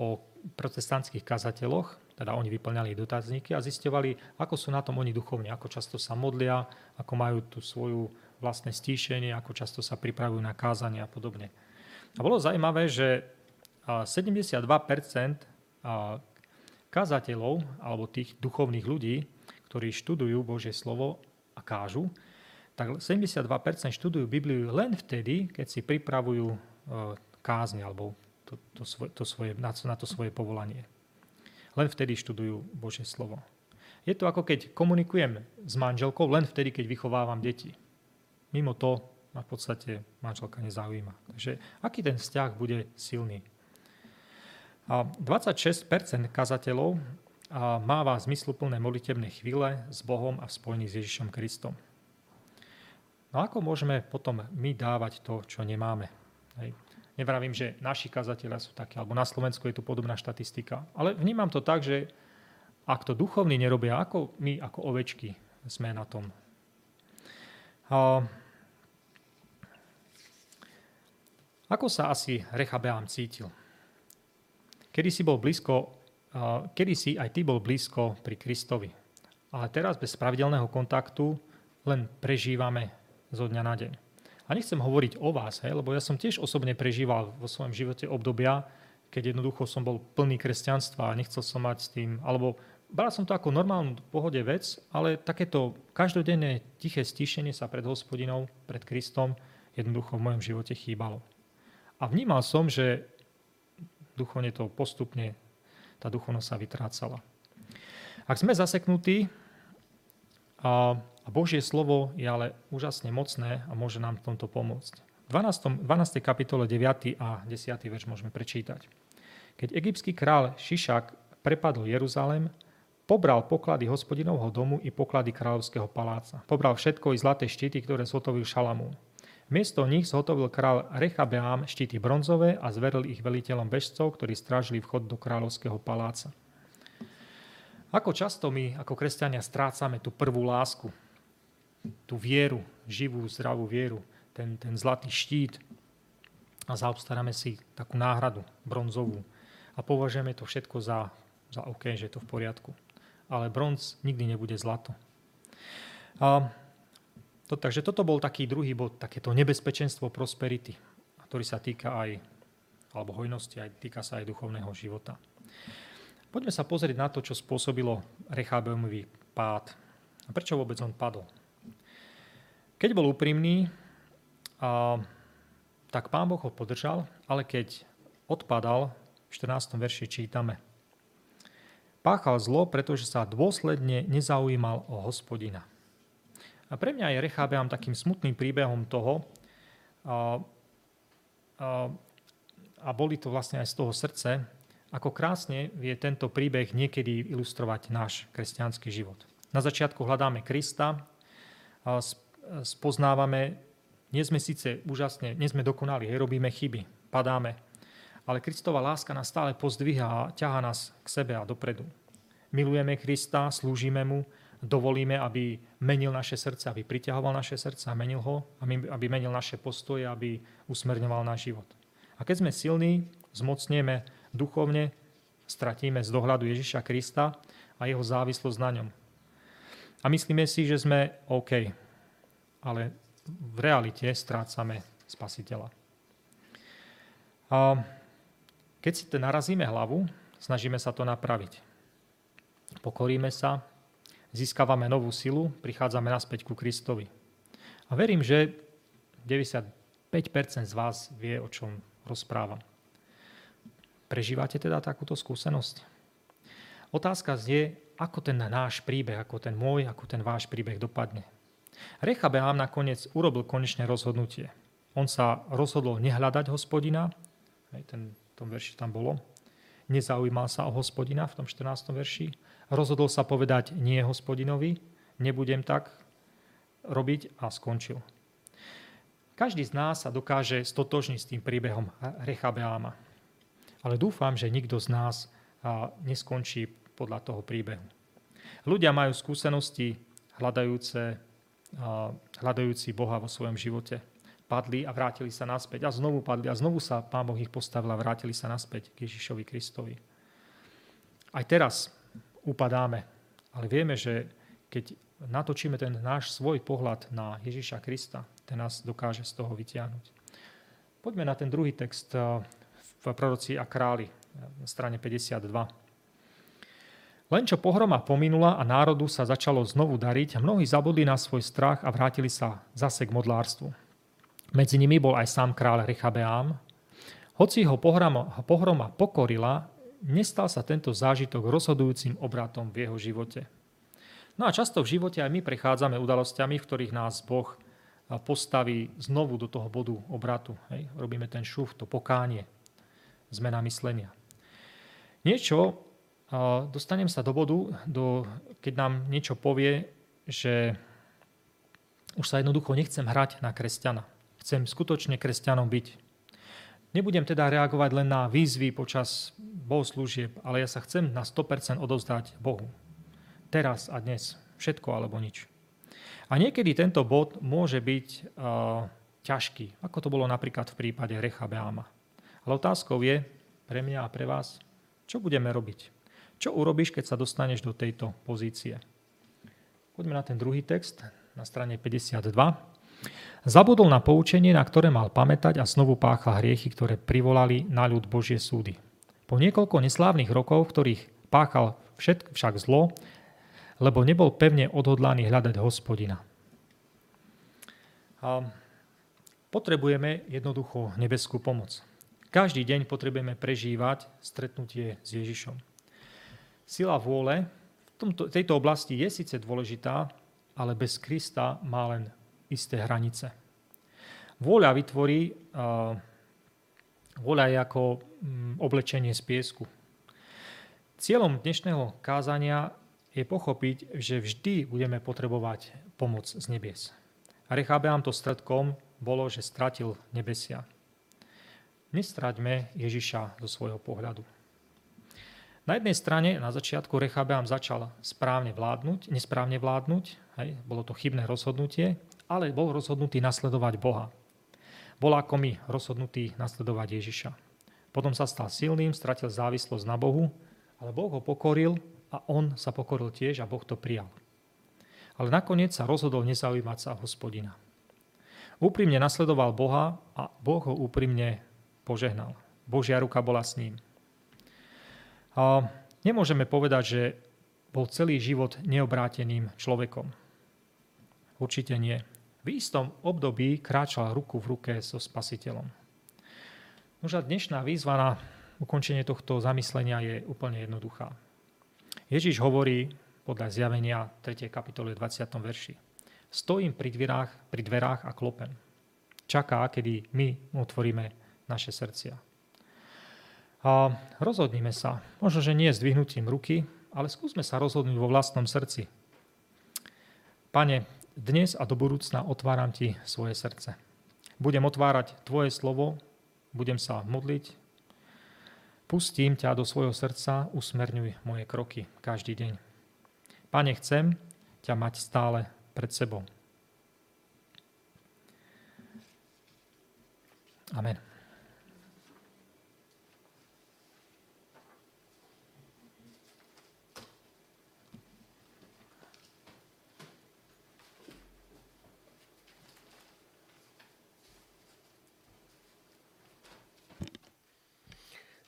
o protestantských kazateľoch, teda oni vyplňali dotazníky a zistovali, ako sú na tom oni duchovní, ako často sa modlia, ako majú tú svoju vlastné stíšenie, ako často sa pripravujú na kázanie a podobne. A bolo zaujímavé, že 72% kazateľov alebo tých duchovných ľudí, ktorí študujú Božie slovo a kážu, tak 72% študujú Bibliu len vtedy, keď si pripravujú e, kázne alebo to, to, svoje, to svoje, na, na to svoje povolanie. Len vtedy študujú Božie slovo. Je to ako keď komunikujem s manželkou len vtedy, keď vychovávam deti. Mimo to ma v podstate manželka nezaujíma. Takže aký ten vzťah bude silný? A 26% kazateľov máva zmysluplné molitebné chvíle s Bohom a v spojení s Ježišom Kristom. No ako môžeme potom my dávať to, čo nemáme? Hej. Nevravím, že naši kazatelia sú takí, alebo na Slovensku je tu podobná štatistika. Ale vnímam to tak, že ak to duchovní nerobia, ako my, ako ovečky, sme na tom. A ako sa asi Rechabeám cítil? Kedy si bol blízko, kedy si aj ty bol blízko pri Kristovi. Ale teraz bez pravidelného kontaktu len prežívame zo dňa na deň. A nechcem hovoriť o vás, hej, lebo ja som tiež osobne prežíval vo svojom živote obdobia, keď jednoducho som bol plný kresťanstva a nechcel som mať s tým, alebo bral som to ako normálnu pohode vec, ale takéto každodenné tiché stíšenie sa pred hospodinou, pred Kristom jednoducho v mojom živote chýbalo. A vnímal som, že duchovne to postupne, tá duchovnosť sa vytrácala. Ak sme zaseknutí, a, Božie slovo je ale úžasne mocné a môže nám v tomto pomôcť. V 12. 12. kapitole 9. a 10. verš môžeme prečítať. Keď egyptský král Šišak prepadol Jeruzalém, pobral poklady hospodinovho domu i poklady kráľovského paláca. Pobral všetko i zlaté štíty, ktoré zhotovil Šalamún. Miesto nich zhotovil král Rechabeám štíty bronzové a zveril ich veliteľom bežcov, ktorí strážili vchod do kráľovského paláca. Ako často my ako kresťania strácame tú prvú lásku, tú vieru, živú, zdravú vieru, ten, ten zlatý štít a zaobstaráme si takú náhradu bronzovú a považujeme to všetko za, za OK, že je to v poriadku. Ale bronz nikdy nebude zlato. A to, takže toto bol taký druhý bod, takéto nebezpečenstvo prosperity, ktorý sa týka aj, alebo hojnosti, aj týka sa aj duchovného života. Poďme sa pozrieť na to, čo spôsobilo Rechabeomový pád. A prečo vôbec on padol? Keď bol úprimný, a, tak pán Boh ho podržal, ale keď odpadal, v 14. verši čítame. Páchal zlo, pretože sa dôsledne nezaujímal o hospodina. A pre mňa je Rechabeam takým smutným príbehom toho, a, a, a boli to vlastne aj z toho srdce, ako krásne vie tento príbeh niekedy ilustrovať náš kresťanský život. Na začiatku hľadáme Krista, a spoznávame, nie sme síce úžasne, nie sme dokonali, robíme chyby, padáme, ale Kristova láska nás stále pozdvíha a ťaha nás k sebe a dopredu. Milujeme Krista, slúžime mu dovolíme, aby menil naše srdce, aby priťahoval naše srdce a menil ho, aby menil naše postoje, aby usmerňoval náš život. A keď sme silní, zmocnieme duchovne, stratíme z dohľadu Ježiša Krista a jeho závislosť na ňom. A myslíme si, že sme OK, ale v realite strácame spasiteľa. A keď si narazíme hlavu, snažíme sa to napraviť. Pokoríme sa, získavame novú silu, prichádzame naspäť ku Kristovi. A verím, že 95% z vás vie, o čom rozprávam. Prežívate teda takúto skúsenosť? Otázka znie, ako ten náš príbeh, ako ten môj, ako ten váš príbeh dopadne. Rechabeám nakoniec urobil konečné rozhodnutie. On sa rozhodol nehľadať hospodina, aj ten, v tom verši tam bolo, nezaujímal sa o hospodina v tom 14. verši, Rozhodol sa povedať nie hospodinovi, nebudem tak robiť a skončil. Každý z nás sa dokáže stotožniť s tým príbehom Rechabeáma. Ale dúfam, že nikto z nás neskončí podľa toho príbehu. Ľudia majú skúsenosti hľadajúce, hľadajúci Boha vo svojom živote. Padli a vrátili sa naspäť a znovu padli a znovu sa Pán Boh ich postavil a vrátili sa naspäť k Ježišovi Kristovi. Aj teraz upadáme, ale vieme, že keď natočíme ten náš svoj pohľad na Ježiša Krista, ten nás dokáže z toho vytiahnuť. Poďme na ten druhý text v proroci a králi na strane 52. Len čo pohroma pominula a národu sa začalo znovu dariť, mnohí zabudli na svoj strach a vrátili sa zase k modlárstvu. Medzi nimi bol aj sám kráľ Rechabeám. Hoci ho pohroma pokorila, nestal sa tento zážitok rozhodujúcim obratom v jeho živote. No a často v živote aj my prechádzame udalosťami, v ktorých nás Boh postaví znovu do toho bodu obratu. Hej. Robíme ten šuf, to pokánie, zmena myslenia. Niečo, dostanem sa do bodu, do, keď nám niečo povie, že už sa jednoducho nechcem hrať na kresťana. Chcem skutočne kresťanom byť. Nebudem teda reagovať len na výzvy počas bohoslúžieb, ale ja sa chcem na 100% odovzdať Bohu. Teraz a dnes. Všetko alebo nič. A niekedy tento bod môže byť uh, ťažký, ako to bolo napríklad v prípade Rechabeáma. Ale otázkou je pre mňa a pre vás, čo budeme robiť? Čo urobíš, keď sa dostaneš do tejto pozície? Poďme na ten druhý text na strane 52. Zabudol na poučenie, na ktoré mal pamätať a znovu páchal hriechy, ktoré privolali na ľud Božie súdy. Po niekoľko neslávnych rokov, v ktorých páchal všetk, však zlo, lebo nebol pevne odhodlaný hľadať hospodina. A potrebujeme jednoducho nebeskú pomoc. Každý deň potrebujeme prežívať stretnutie s Ježišom. Sila vôle v tomto, tejto oblasti je síce dôležitá, ale bez Krista má len isté hranice. Vôľa vytvorí, vôľa je ako um, oblečenie z piesku. Cieľom dnešného kázania je pochopiť, že vždy budeme potrebovať pomoc z nebies. A Rechabeám to stredkom bolo, že stratil nebesia. Nestraťme Ježiša zo svojho pohľadu. Na jednej strane na začiatku Rechabeam začal správne vládnuť, nesprávne vládnuť, hej, bolo to chybné rozhodnutie, ale bol rozhodnutý nasledovať Boha. Bol ako my rozhodnutý nasledovať Ježiša. Potom sa stal silným, stratil závislosť na Bohu, ale Boh ho pokoril a on sa pokoril tiež a Boh to prijal. Ale nakoniec sa rozhodol nezaujímať sa hospodina. Úprimne nasledoval Boha a Boh ho úprimne požehnal. Božia ruka bola s ním. A nemôžeme povedať, že bol celý život neobráteným človekom. Určite nie. V istom období kráčal ruku v ruke so spasiteľom. Už dnešná výzva na ukončenie tohto zamyslenia je úplne jednoduchá. Ježiš hovorí podľa zjavenia 3. kapitole 20. verši. Stojím pri dverách, pri dverách a klopem. Čaká, kedy my otvoríme naše srdcia. A rozhodnime sa. Možno, že nie s dvihnutím ruky, ale skúsme sa rozhodnúť vo vlastnom srdci. Pane, dnes a do budúcna otváram Ti svoje srdce. Budem otvárať Tvoje slovo, budem sa modliť, pustím ťa do svojho srdca, usmerňuj moje kroky každý deň. Pane, chcem ťa mať stále pred sebou. Amen.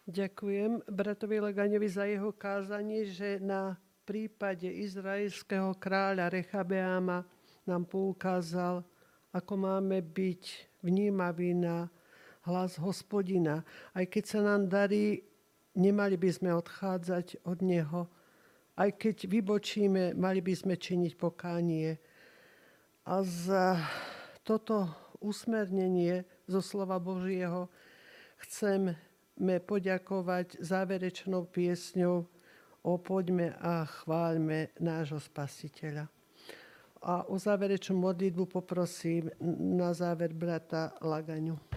Ďakujem bratovi Legaňovi za jeho kázanie, že na prípade izraelského kráľa Rechabeáma nám poukázal, ako máme byť vnímaví na hlas hospodina. Aj keď sa nám darí, nemali by sme odchádzať od neho. Aj keď vybočíme, mali by sme činiť pokánie. A za toto usmernenie zo slova Božieho chcem poďakovať záverečnou piesňou o poďme a chváľme nášho spasiteľa. A o záverečnú modlitbu poprosím na záver brata Lagaňu.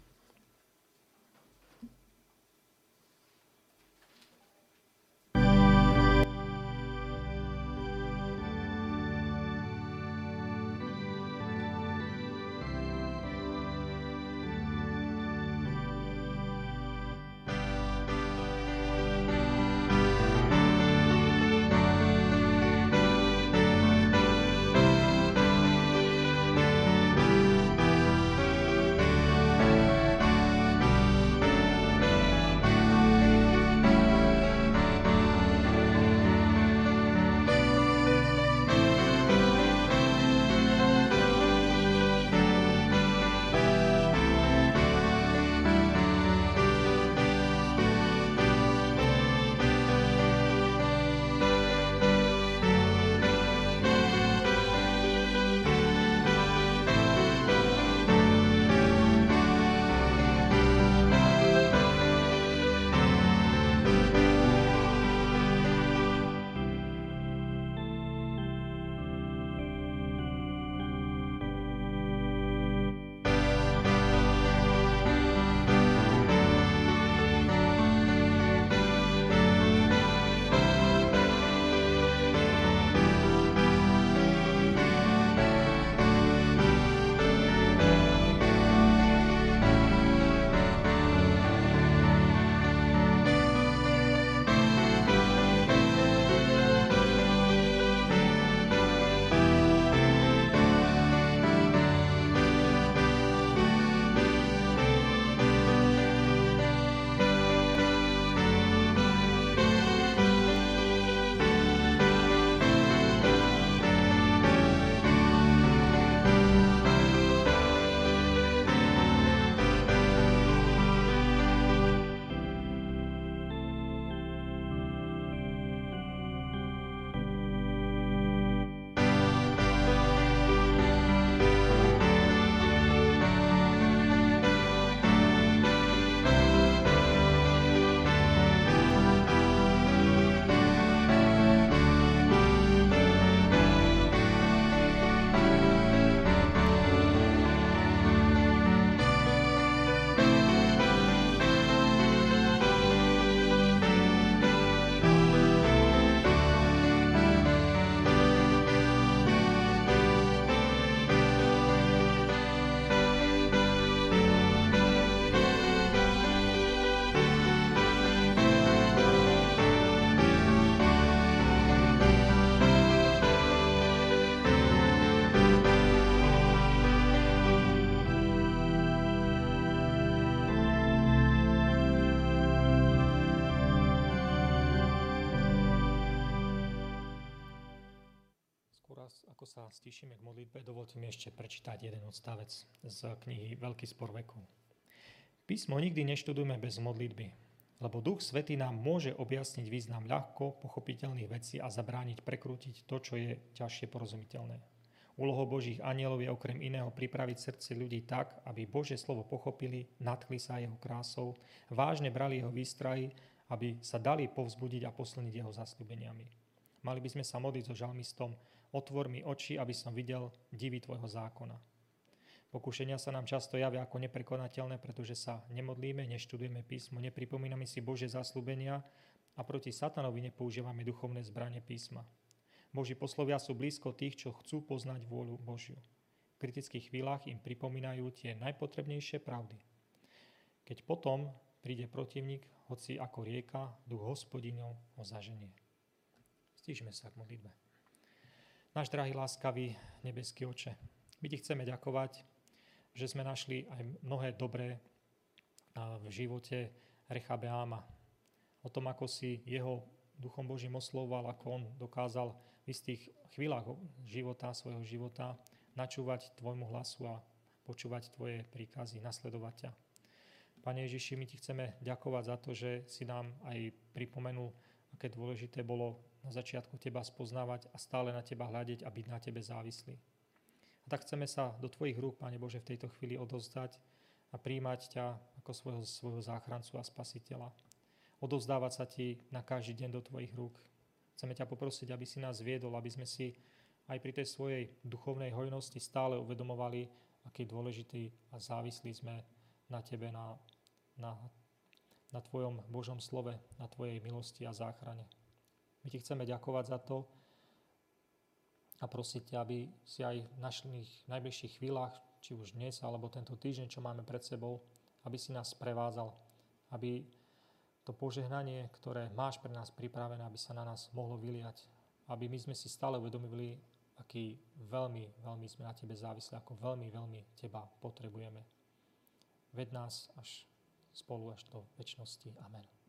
Sa stišíme k modlitbe, dovolte mi ešte prečítať jeden odstavec z knihy Veľký spor veku. Písmo nikdy neštudujme bez modlitby, lebo Duch Svetý nám môže objasniť význam ľahko pochopiteľných vecí a zabrániť prekrútiť to, čo je ťažšie porozumiteľné. Úlohou Božích anielov je okrem iného pripraviť srdce ľudí tak, aby Božie slovo pochopili, nadchli sa jeho krásou, vážne brali jeho výstrahy, aby sa dali povzbudiť a posilniť jeho zasľubeniami. Mali by sme sa modliť so žalmistom, Otvor mi oči, aby som videl divy Tvojho zákona. Pokušenia sa nám často javia ako neprekonateľné, pretože sa nemodlíme, neštudujeme písmo, nepripomíname si Bože zaslúbenia a proti satanovi nepoužívame duchovné zbranie písma. Boží poslovia sú blízko tých, čo chcú poznať vôľu Božiu. V kritických chvíľach im pripomínajú tie najpotrebnejšie pravdy. Keď potom príde protivník, hoci ako rieka, duch hospodinov ho zaženie. Stížme sa k modlitbe. Náš drahý, láskavý nebeský oče, my ti chceme ďakovať, že sme našli aj mnohé dobré v živote Rechabeáma. O tom, ako si jeho duchom Božím oslovoval, ako on dokázal v istých chvíľach života, svojho života, načúvať tvojmu hlasu a počúvať tvoje príkazy, nasledovať ťa. Pane Ježiši, my ti chceme ďakovať za to, že si nám aj pripomenul, aké dôležité bolo na začiatku teba spoznávať a stále na teba hľadiť a byť na tebe závislý. A tak chceme sa do tvojich rúk, Pane Bože, v tejto chvíli odozdať a príjmať ťa ako svojho, svojho záchrancu a spasiteľa. Odovzdávať sa ti na každý deň do tvojich rúk. Chceme ťa poprosiť, aby si nás viedol, aby sme si aj pri tej svojej duchovnej hojnosti stále uvedomovali, aký dôležitý a závislí sme na Tebe, na, na, na Tvojom Božom slove, na Tvojej milosti a záchrane. My Ti chceme ďakovať za to a prosiť ťa, aby si aj v našich najbližších chvíľach, či už dnes, alebo tento týždeň, čo máme pred sebou, aby si nás prevádzal, aby to požehnanie, ktoré máš pre nás pripravené, aby sa na nás mohlo vyliať, aby my sme si stále uvedomili, aký veľmi, veľmi sme na Tebe závislí, ako veľmi, veľmi Teba potrebujeme. Ved nás až spolu až do väčšnosti. Amen.